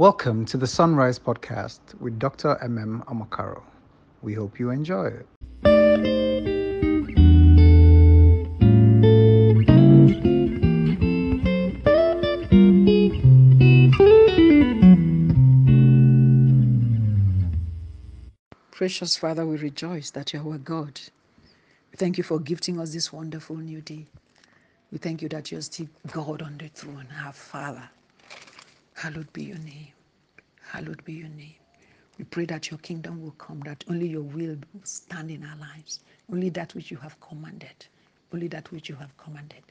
Welcome to the Sunrise Podcast with Dr. MM Amakaro. We hope you enjoy it. Precious Father, we rejoice that you are our God. We thank you for gifting us this wonderful new day. We thank you that you're still God on the throne, our Father. Hallowed be your name. Hallowed be your name. We pray that your kingdom will come, that only your will will stand in our lives. Only that which you have commanded. Only that which you have commanded.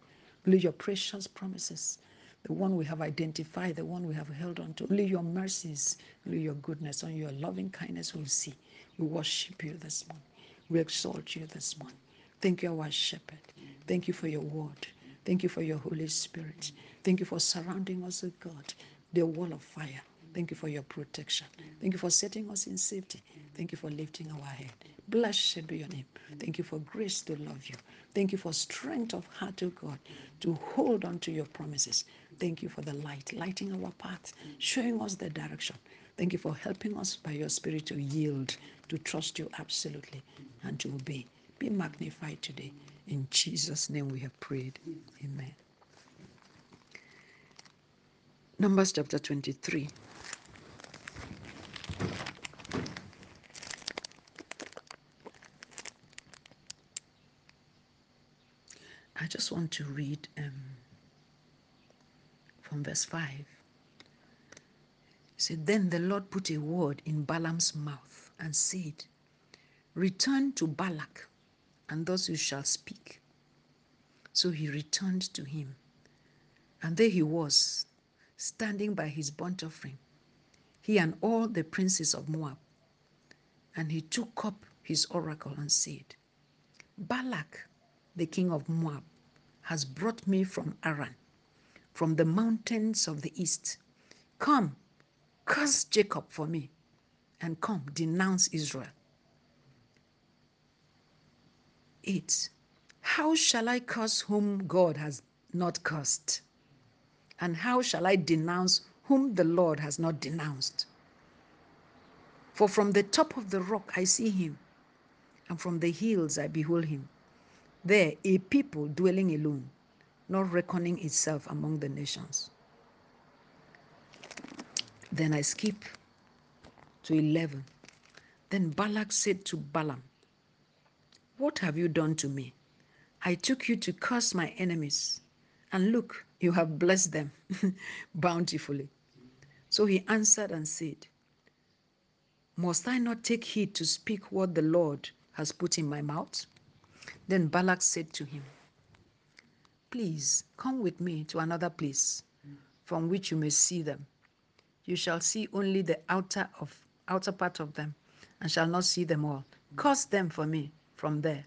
Only your precious promises, the one we have identified, the one we have held on to. Only your mercies, only your goodness, only your loving kindness we'll see. We worship you this morning. We exalt you this morning. Thank you, our shepherd. Thank you for your word. Thank you for your Holy Spirit. Thank you for surrounding us with God, the wall of fire. Thank you for your protection. Thank you for setting us in safety. Thank you for lifting our head. Blessed be your name. Thank you for grace to love you. Thank you for strength of heart, O God, to hold on to your promises. Thank you for the light, lighting our path, showing us the direction. Thank you for helping us by your spirit to yield, to trust you absolutely, and to obey. Be magnified today. In Jesus' name we have prayed. Amen. Numbers chapter 23. I just want to read um, from verse 5. He said, Then the Lord put a word in Balaam's mouth and said, Return to Balak, and thus you shall speak. So he returned to him. And there he was, standing by his burnt offering, he and all the princes of Moab. And he took up his oracle and said, Balak, the king of Moab, has brought me from Aram, from the mountains of the east. Come, curse Jacob for me, and come, denounce Israel. 8. How shall I curse whom God has not cursed? And how shall I denounce whom the Lord has not denounced? For from the top of the rock I see him, and from the hills I behold him. There, a people dwelling alone, not reckoning itself among the nations. Then I skip to 11. Then Balak said to Balaam, What have you done to me? I took you to curse my enemies, and look, you have blessed them bountifully. So he answered and said, Must I not take heed to speak what the Lord has put in my mouth? Then Balak said to him, Please come with me to another place from which you may see them. You shall see only the outer of outer part of them, and shall not see them all. Curse them for me from there.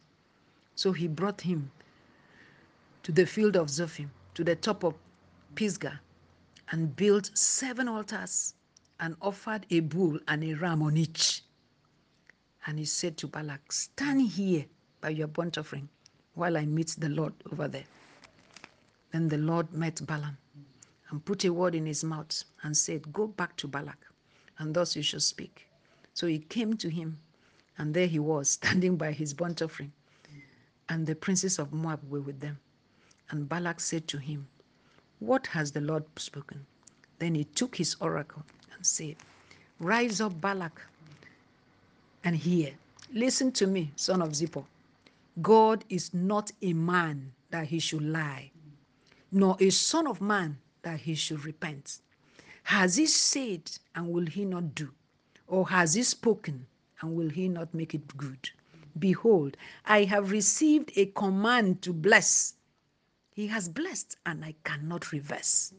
So he brought him to the field of Zophim, to the top of Pisgah, and built seven altars, and offered a bull and a ram on each. And he said to Balak, Stand here by your burnt offering while I meet the Lord over there. Then the Lord met Balaam and put a word in his mouth and said, Go back to Balak, and thus you shall speak. So he came to him, and there he was, standing by his burnt offering. And the princes of Moab were with them. And Balak said to him, What has the Lord spoken? Then he took his oracle and said, Rise up, Balak, and hear. Listen to me, son of Zippor. God is not a man that he should lie, nor a son of man that he should repent. Has he said, and will he not do? Or has he spoken, and will he not make it good? Behold, I have received a command to bless. He has blessed, and I cannot reverse.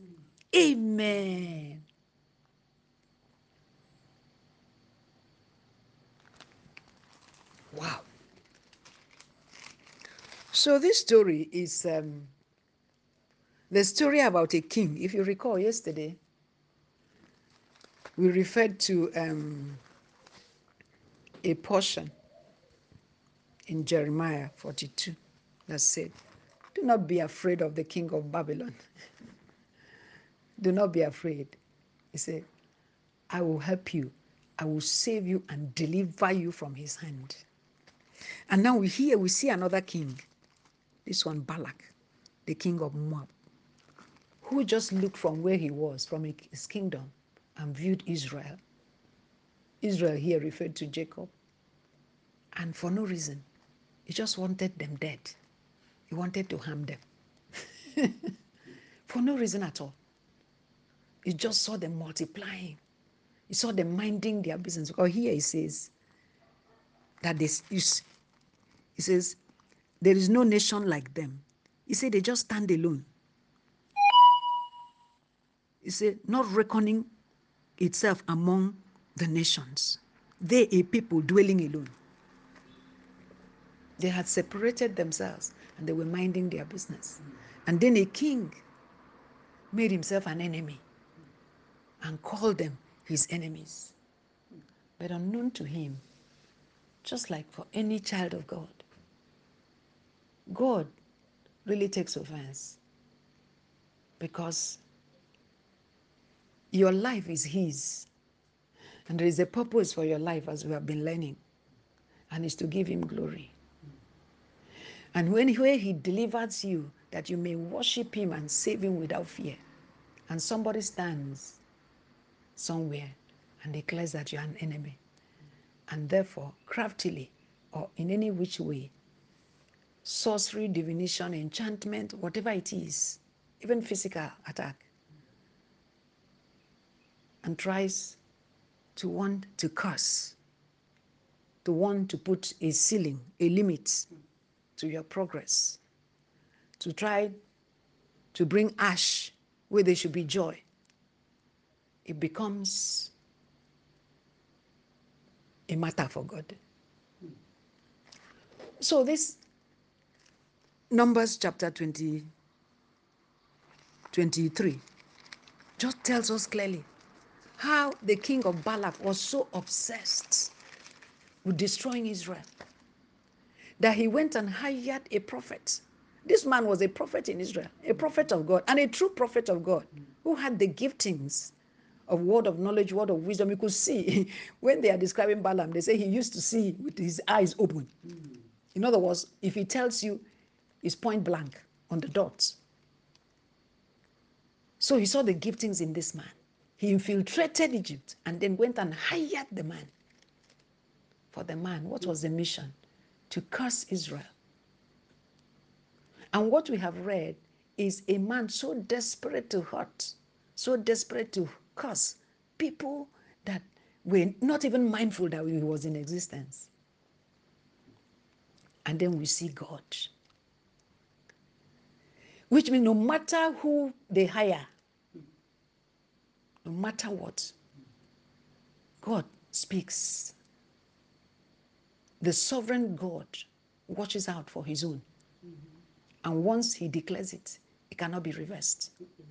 Amen. Wow. So this story is um, the story about a king. If you recall yesterday, we referred to um, a portion in Jeremiah 42 that said, not be afraid of the king of Babylon. Do not be afraid. He said, I will help you. I will save you and deliver you from his hand. And now we hear, we see another king. This one Balak, the king of Moab, who just looked from where he was, from his kingdom, and viewed Israel. Israel here referred to Jacob. And for no reason, he just wanted them dead. He wanted to harm them. for no reason at all. He just saw them multiplying. He saw them minding their business. Because here he says that this is, he says, there is no nation like them. He said they just stand alone. He said, not reckoning itself among the nations. They a people dwelling alone. They had separated themselves and they were minding their business. And then a king made himself an enemy and called them his enemies. But unknown to him, just like for any child of God, God really takes offense because your life is His. And there is a purpose for your life, as we have been learning, and it's to give Him glory. And when He delivers you, that you may worship Him and save Him without fear, and somebody stands somewhere and declares that you're an enemy, and therefore craftily or in any which way, sorcery, divination, enchantment, whatever it is, even physical attack, and tries to want to curse, to want to put a ceiling, a limit to your progress, to try to bring ash where there should be joy, it becomes a matter for God. So, this Numbers chapter 20, 23 just tells us clearly how the king of Balak was so obsessed with destroying Israel that he went and hired a prophet. This man was a prophet in Israel, a prophet of God, and a true prophet of God who had the giftings of word of knowledge, word of wisdom. You could see when they are describing Balaam, they say he used to see with his eyes open. In other words, if he tells you, it's point blank on the dots. So he saw the giftings in this man. He infiltrated Egypt and then went and hired the man. For the man, what was the mission? To curse Israel. And what we have read is a man so desperate to hurt, so desperate to curse people that were not even mindful that he was in existence. And then we see God. Which means no matter who they hire, no matter what, God speaks. The sovereign God watches out for his own. Mm-hmm. And once he declares it, it cannot be reversed. Mm-hmm.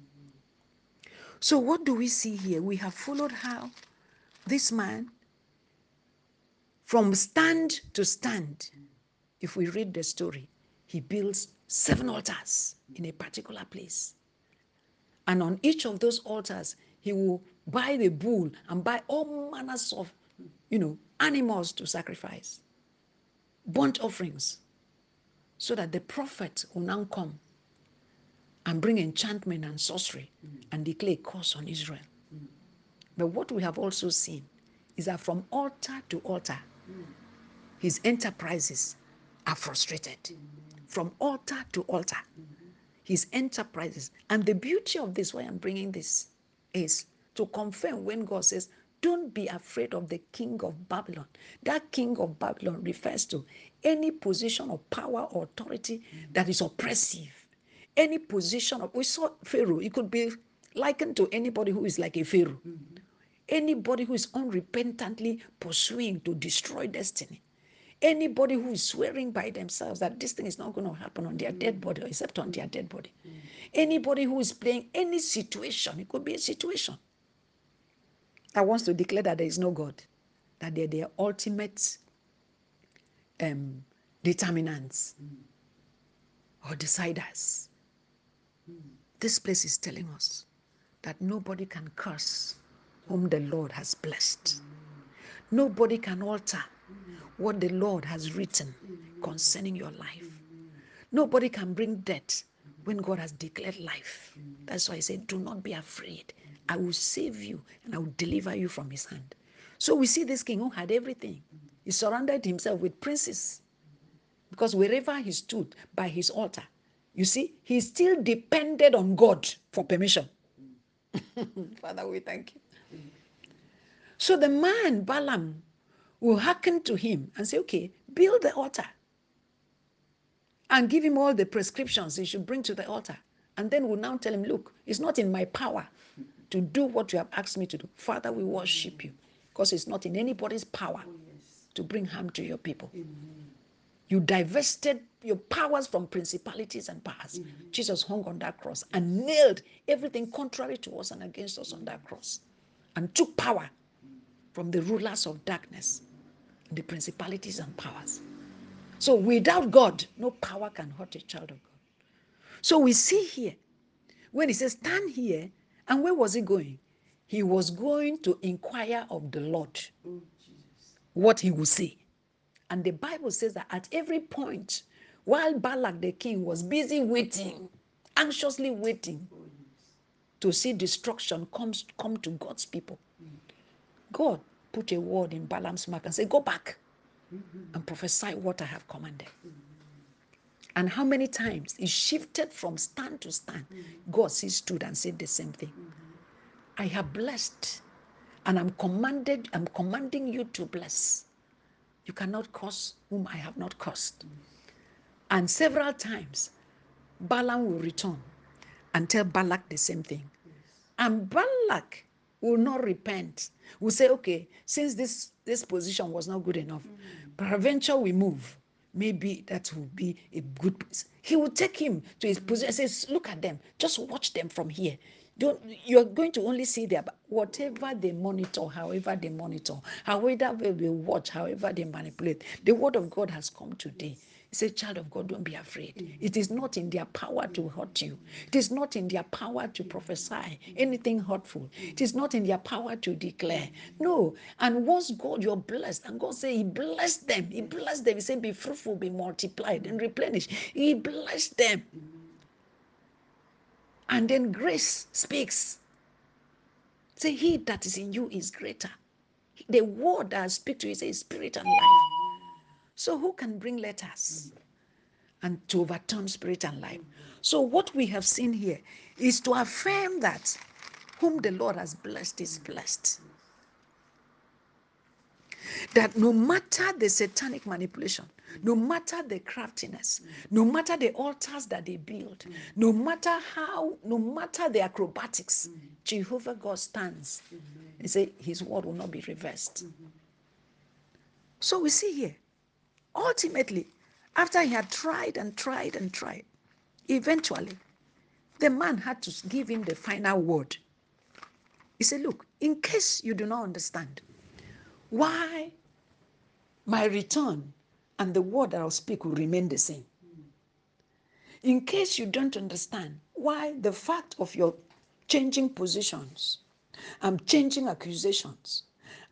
So, what do we see here? We have followed how this man, from stand to stand, if we read the story, he builds seven altars in a particular place. And on each of those altars, he will buy the bull and buy all manners of, you know, animals to sacrifice, burnt offerings, so that the prophet will now come and bring enchantment and sorcery mm. and declare a curse on Israel. Mm. But what we have also seen is that from altar to altar, mm. his enterprises are frustrated. From altar to altar, his enterprises. And the beauty of this, why I'm bringing this, is to confirm when God says, Don't be afraid of the king of Babylon. That king of Babylon refers to any position of power or authority mm-hmm. that is oppressive. Any position of, we saw Pharaoh, it could be likened to anybody who is like a Pharaoh. Mm-hmm. Anybody who is unrepentantly pursuing to destroy destiny. Anybody who is swearing by themselves that this thing is not going to happen on their dead body, except on their dead body. Mm. Anybody who is playing any situation, it could be a situation that wants to declare that there is no God, that they're their ultimate um, determinants or deciders. This place is telling us that nobody can curse whom the Lord has blessed. Nobody can alter what the Lord has written concerning your life. Nobody can bring death when God has declared life. That's why I say, Do not be afraid. I will save you and I will deliver you from his hand. So we see this king who had everything. He surrounded himself with princes because wherever he stood by his altar, you see, he still depended on God for permission. Father, we thank you. So the man, Balaam, will hearken to him and say, okay, build the altar and give him all the prescriptions he should bring to the altar. And then we'll now tell him, look, it's not in my power to do what you have asked me to do. Father, we worship you because it's not in anybody's power to bring harm to your people. You divested your powers from principalities and powers. Mm-hmm. Jesus hung on that cross and nailed everything contrary to us and against us on that cross and took power from the rulers of darkness, the principalities and powers. So without God, no power can hurt a child of God. So we see here, when he says, Stand here, and where was he going? He was going to inquire of the Lord what he would say. And the Bible says that at every point, while Balak the king was busy waiting, anxiously waiting to see destruction comes come to God's people, God put a word in Balaam's mouth and said, Go back and prophesy what I have commanded. And how many times he shifted from stand to stand. Mm. God stood and said the same thing. Mm-hmm. I have blessed, and I'm commanded, I'm commanding you to bless. You cannot curse whom I have not cursed. Mm. And several times, Balaam will return and tell Balak the same thing. And Balak will not repent. Will say, okay, since this, this position was not good enough, mm. peradventure we move. Maybe that will be a good place. He will take him to his position says, look at them, just watch them from here. Don't, you're going to only see their whatever they monitor, however they monitor, however they will watch, however they manipulate. The word of God has come today. He said, Child of God, don't be afraid. Mm. It is not in their power to hurt you. It is not in their power to prophesy anything hurtful. It is not in their power to declare. No. And once God, you're blessed, and God said, He blessed them. He blessed them. He said, Be fruitful, be multiplied, and replenish. He blessed them. And then grace speaks. Say, He that is in you is greater. The word that I speak to you is spirit and life. So, who can bring letters and to overturn spirit and life? So, what we have seen here is to affirm that whom the Lord has blessed is blessed. That no matter the satanic manipulation, no matter the craftiness, no matter the altars that they build, no matter how, no matter the acrobatics, Jehovah God stands and say his word will not be reversed. So we see here, ultimately, after he had tried and tried and tried, eventually, the man had to give him the final word. He said, Look, in case you do not understand why my return and the word that I'll speak will remain the same. In case you don't understand why the fact of your changing positions, I'm changing accusations,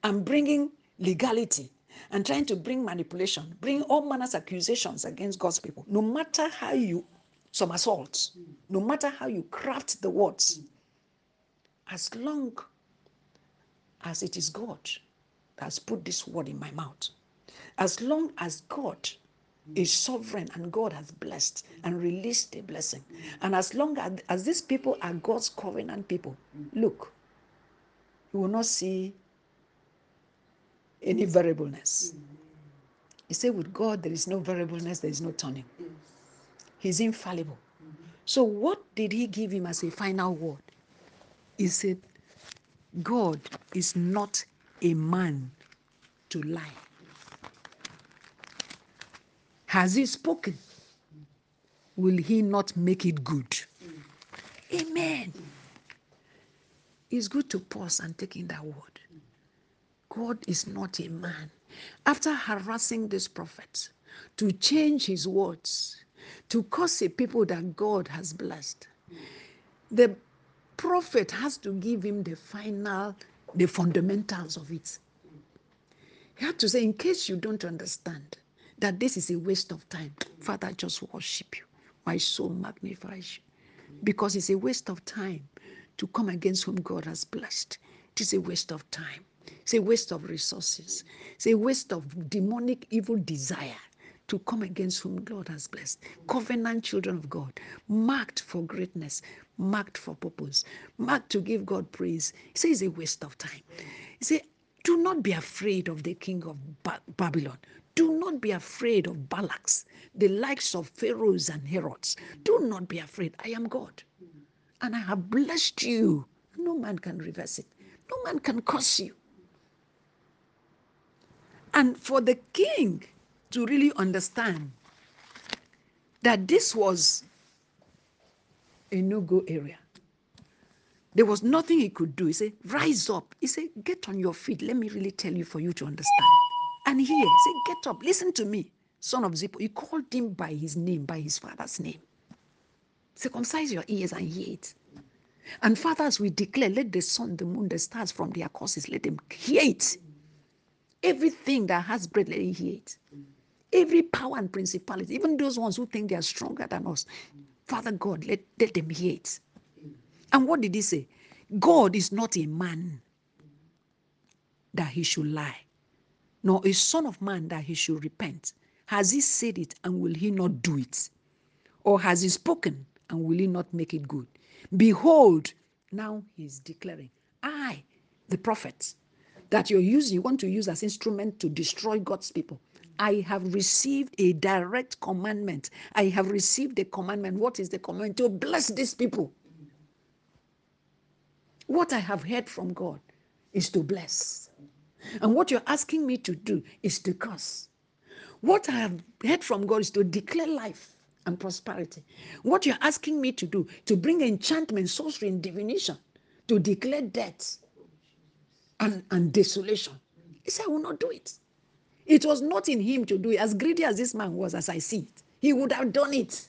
I'm bringing legality and trying to bring manipulation, bring all manners accusations against God's people, no matter how you somersault, no matter how you craft the words, as long as it is God that has put this word in my mouth, as long as God is sovereign and God has blessed and released a blessing, and as long as, as these people are God's covenant people, look, you will not see any variableness. Mm-hmm. He said, with God, there is no variableness, there is no turning. He's infallible. Mm-hmm. So, what did he give him as a final word? He said, God is not a man to lie. Has he spoken? Will he not make it good? Mm. Amen. It's good to pause and take in that word. God is not a man. After harassing this prophet to change his words, to curse a people that God has blessed, the prophet has to give him the final the fundamentals of it. He had to say, in case you don't understand that this is a waste of time, Father, just worship you. My soul magnifies you. Because it's a waste of time to come against whom God has blessed. It is a waste of time. It's a waste of resources. It's a waste of demonic evil desire to come against whom God has blessed. Covenant children of God, marked for greatness, marked for purpose, marked to give God praise. He says it's a waste of time. He said, Do not be afraid of the king of ba- Babylon. Do not be afraid of Balaks, the likes of Pharaohs and Herods. Do not be afraid. I am God. And I have blessed you. No man can reverse it. No man can curse you. And for the king to really understand that this was a no go area, there was nothing he could do. He said, Rise up. He said, Get on your feet. Let me really tell you for you to understand. And here, he said, Get up. Listen to me, son of Zippor. He called him by his name, by his father's name. Circumcise your ears and hear it. And fathers, we declare, let the sun, the moon, the stars from their courses, let them hear it. Everything that has breath, let it hear it. Every power and principality, even those ones who think they are stronger than us, Father God, let, let them hear it. And what did he say? God is not a man that he should lie, nor a son of man that he should repent. Has he said it and will he not do it? Or has he spoken and will he not make it good? Behold, now he's declaring, I, the prophet, that you're using, you want to use as instrument to destroy God's people. I have received a direct commandment. I have received a commandment. What is the commandment? To bless these people. What I have heard from God is to bless. And what you're asking me to do is to curse. What I have heard from God is to declare life and prosperity. What you're asking me to do, to bring enchantment, sorcery, and divination, to declare death and, and desolation. He said, I will not do it. It was not in him to do it. As greedy as this man was, as I see it, he would have done it.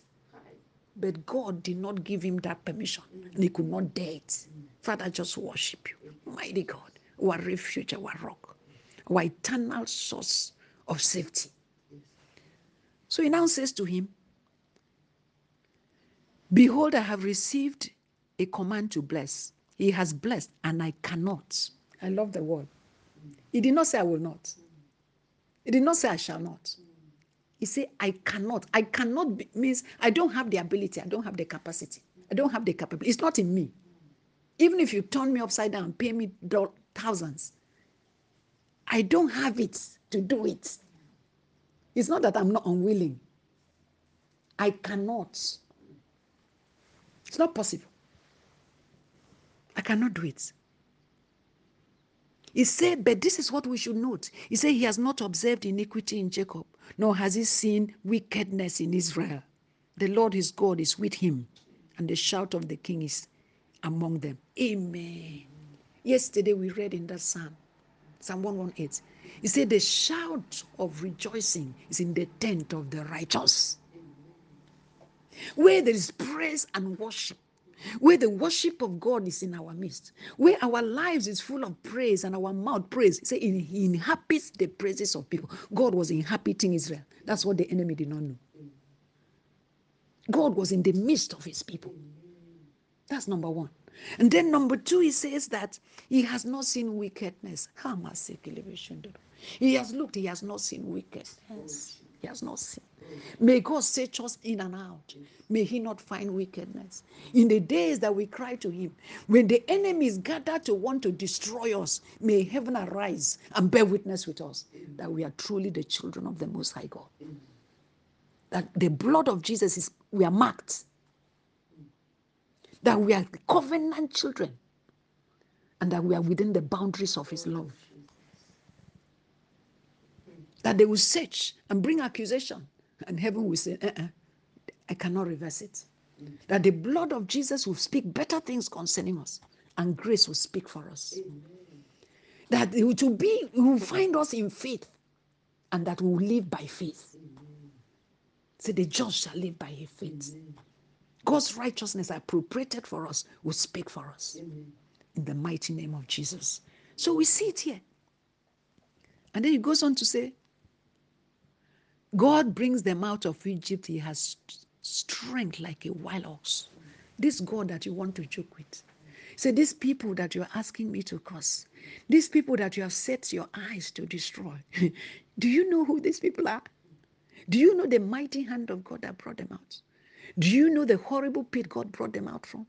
But God did not give him that permission, and he could not dare it. Father, just worship you. Mighty God, our refuge, our rock, our eternal source of safety. So he now says to him, Behold, I have received a command to bless. He has blessed, and I cannot. I love the word. He did not say, I will not. He did not say, I shall not. He said, I cannot. I cannot be, means I don't have the ability. I don't have the capacity. I don't have the capability. It's not in me. Even if you turn me upside down, pay me thousands, I don't have it to do it. It's not that I'm not unwilling. I cannot. It's not possible. I cannot do it. He said, but this is what we should note. He said, He has not observed iniquity in Jacob, nor has he seen wickedness in Israel. The Lord his God is with him, and the shout of the king is among them. Amen. Yesterday we read in that psalm, Psalm 118. He said, The shout of rejoicing is in the tent of the righteous. Where there is praise and worship, where the worship of God is in our midst, where our lives is full of praise and our mouth praise. Say he inhabits the praises of people. God was inhabiting Israel. That's what the enemy did not know. God was in the midst of his people. That's number one. And then number two, he says that he has not seen wickedness. He has looked, he has not seen wickedness. He has not seen. May God search us in and out. May He not find wickedness. In the days that we cry to Him, when the enemies gather to want to destroy us, may heaven arise and bear witness with us that we are truly the children of the Most High God. That the blood of Jesus is, we are marked. That we are covenant children. And that we are within the boundaries of His love. That they will search and bring accusation and heaven will say, uh-uh, I cannot reverse it. Mm. That the blood of Jesus will speak better things concerning us, and grace will speak for us. Amen. That it will be, it will find us in faith, and that we will live by faith. Say, so the just shall live by his faith. Amen. God's righteousness appropriated for us will speak for us. Amen. In the mighty name of Jesus. So we see it here. And then he goes on to say, God brings them out of Egypt. He has strength like a wild ox. This God that you want to joke with. Say, these people that you're asking me to curse, these people that you have set your eyes to destroy, do you know who these people are? Do you know the mighty hand of God that brought them out? Do you know the horrible pit God brought them out from?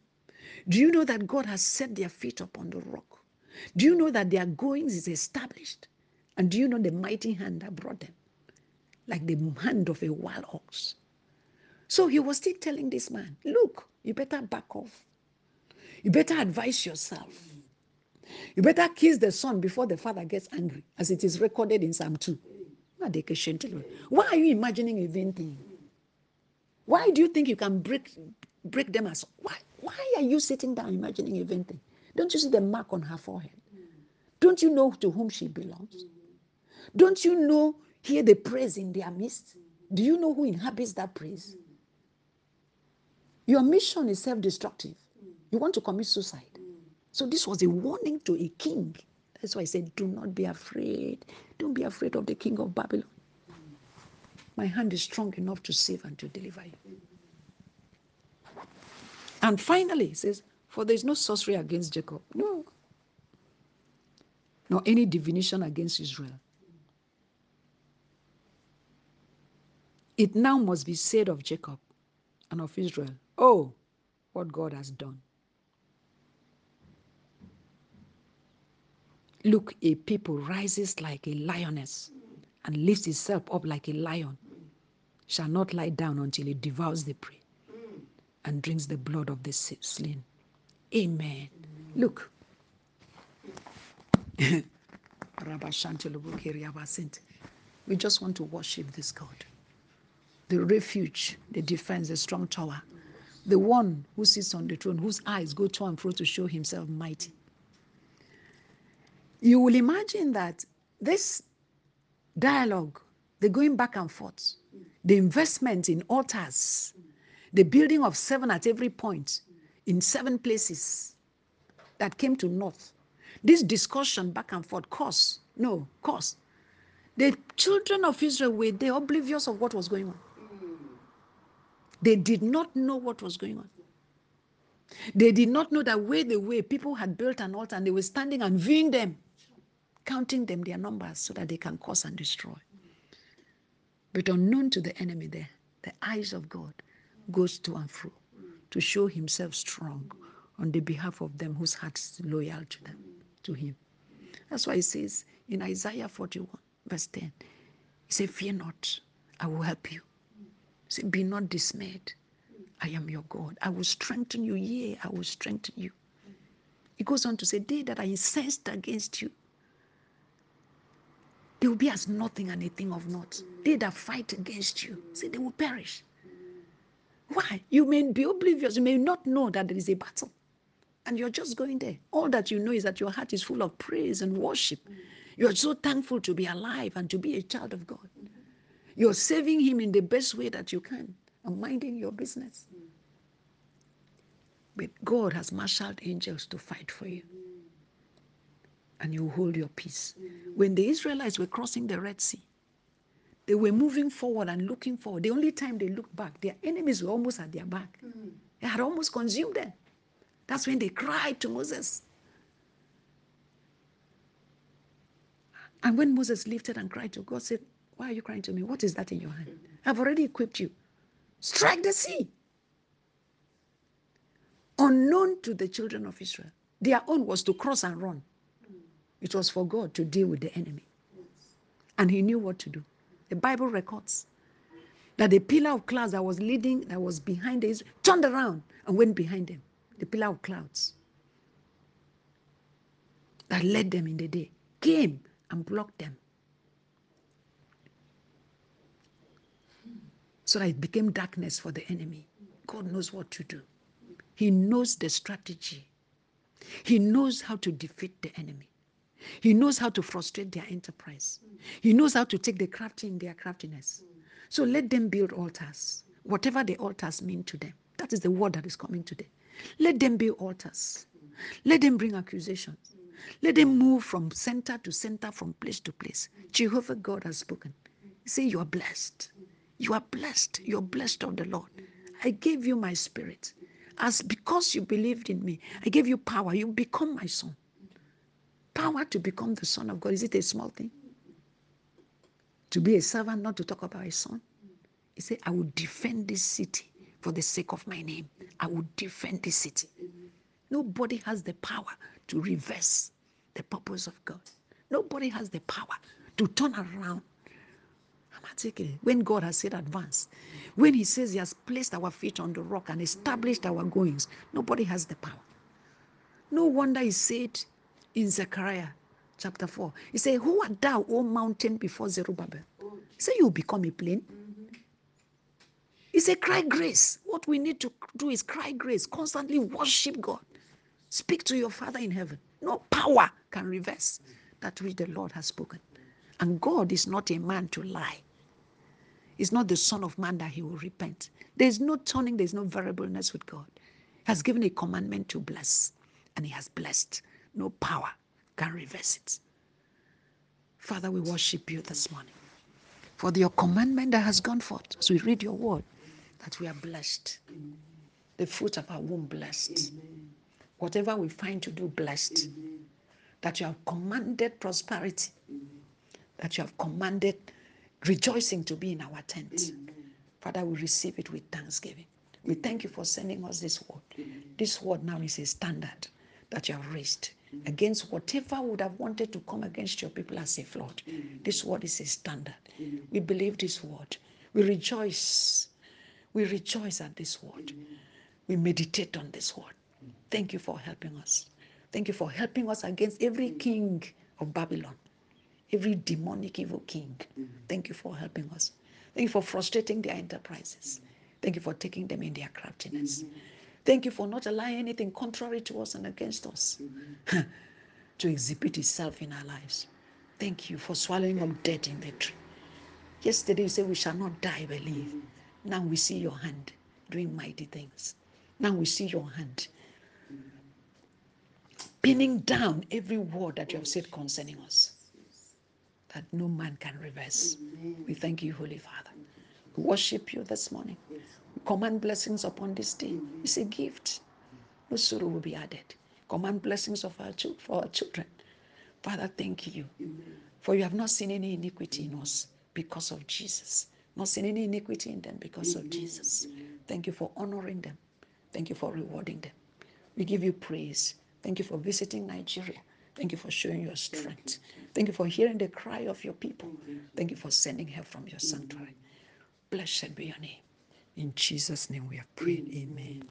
Do you know that God has set their feet upon the rock? Do you know that their goings is established? And do you know the mighty hand that brought them? Like the hand of a wild ox. So he was still telling this man, look, you better back off. You better advise yourself. You better kiss the son before the father gets angry, as it is recorded in Psalm 2. Why are you imagining a thing? Why do you think you can break break them as why why are you sitting down imagining a thing? Don't you see the mark on her forehead? Don't you know to whom she belongs? Don't you know hear the praise in their midst? Do you know who inhabits that praise? Your mission is self-destructive. You want to commit suicide. So this was a warning to a king. That's why I said, do not be afraid. Don't be afraid of the king of Babylon. My hand is strong enough to save and to deliver you. And finally, he says, For there is no sorcery against Jacob. No. Nor any divination against Israel. It now must be said of Jacob and of Israel, Oh, what God has done. Look, a people rises like a lioness and lifts itself up like a lion, shall not lie down until it devours the prey and drinks the blood of the slain. Amen. Look. we just want to worship this God. The refuge, the defense, the strong tower, the one who sits on the throne, whose eyes go to and fro to show himself mighty. You will imagine that this dialogue, the going back and forth, the investment in altars, the building of seven at every point in seven places that came to north. This discussion back and forth, cause, no, cause. The children of Israel were they oblivious of what was going on. They did not know what was going on. They did not know that way the way people had built an altar and they were standing and viewing them, counting them their numbers so that they can cause and destroy. But unknown to the enemy there, the eyes of God goes to and fro to show himself strong on the behalf of them whose hearts loyal to them, to him. That's why he says in Isaiah 41, verse 10, he said, Fear not, I will help you. Said, Be not dismayed. I am your God. I will strengthen you. Yea, I will strengthen you. He goes on to say, They that are incensed against you, they will be as nothing and a thing of naught. They that fight against you, say they will perish. Why? You may be oblivious. You may not know that there is a battle. And you're just going there. All that you know is that your heart is full of praise and worship. You're so thankful to be alive and to be a child of God. You're serving Him in the best way that you can and minding your business. But God has marshaled angels to fight for you. And you hold your peace. When the Israelites were crossing the Red Sea, they were moving forward and looking forward. The only time they looked back, their enemies were almost at their back. They had almost consumed them. That's when they cried to Moses. And when Moses lifted and cried to God, said, Why are you crying to me? What is that in your hand? I've already equipped you. Strike the sea. Unknown to the children of Israel, their own was to cross and run. It was for God to deal with the enemy. And he knew what to do. The Bible records that the pillar of clouds that was leading, that was behind Israel, turned around and went behind them. The pillar of clouds that led them in the day came and blocked them. So that it became darkness for the enemy. God knows what to do. He knows the strategy. He knows how to defeat the enemy. He knows how to frustrate their enterprise. He knows how to take the crafty in their craftiness. So let them build altars, whatever the altars mean to them. That is the word that is coming today. Let them build altars. Let them bring accusations. Let them move from center to center, from place to place. Jehovah God has spoken. Say, You are blessed. You are blessed. You're blessed of the Lord. I gave you my spirit. As because you believed in me, I gave you power. You become my son. Power to become the son of God. Is it a small thing? To be a servant, not to talk about a son. He said, I will defend this city for the sake of my name. I will defend this city. Nobody has the power to reverse the purpose of God. Nobody has the power to turn around. When God has said advance, when He says He has placed our feet on the rock and established our goings, nobody has the power. No wonder He said in Zechariah chapter 4, He said, Who art thou, O mountain, before Zerubbabel? He said, You become a plain. He said, Cry grace. What we need to do is cry grace, constantly worship God. Speak to your Father in heaven. No power can reverse that which the Lord has spoken. And God is not a man to lie. He's not the Son of Man that he will repent. There's no turning, there's no variableness with God. He has given a commandment to bless, and he has blessed. No power can reverse it. Father, we worship you this morning for your commandment that has gone forth as we read your word, that we are blessed. The fruit of our womb blessed. Whatever we find to do, blessed. That you have commanded prosperity. That you have commanded rejoicing to be in our tent. Father, we receive it with thanksgiving. We thank you for sending us this word. This word now is a standard that you have raised against whatever would have wanted to come against your people as a flood. This word is a standard. We believe this word. We rejoice. We rejoice at this word. We meditate on this word. Thank you for helping us. Thank you for helping us against every king of Babylon, every demonic evil king. Mm-hmm. Thank you for helping us. Thank you for frustrating their enterprises. Mm-hmm. Thank you for taking them in their craftiness. Mm-hmm. Thank you for not allowing anything contrary to us and against us to exhibit itself in our lives. Thank you for swallowing up death in the tree. Yesterday you said we shall not die but live. Now we see your hand doing mighty things. Now we see your hand pinning down every word that you have said concerning us that no man can reverse. We thank you, Holy Father. We worship you this morning. We command blessings upon this day. It's a gift. No sorrow will be added. Command blessings of our for our children. Father, thank you. For you have not seen any iniquity in us because of Jesus. Not seen any iniquity in them because of Jesus. Thank you for honoring them. Thank you for rewarding them. We give you praise. Thank you for visiting Nigeria. Thank you for showing your strength. Thank you for hearing the cry of your people. Thank you for sending help from your sanctuary. Blessed be your name. In Jesus' name we have prayed. Amen.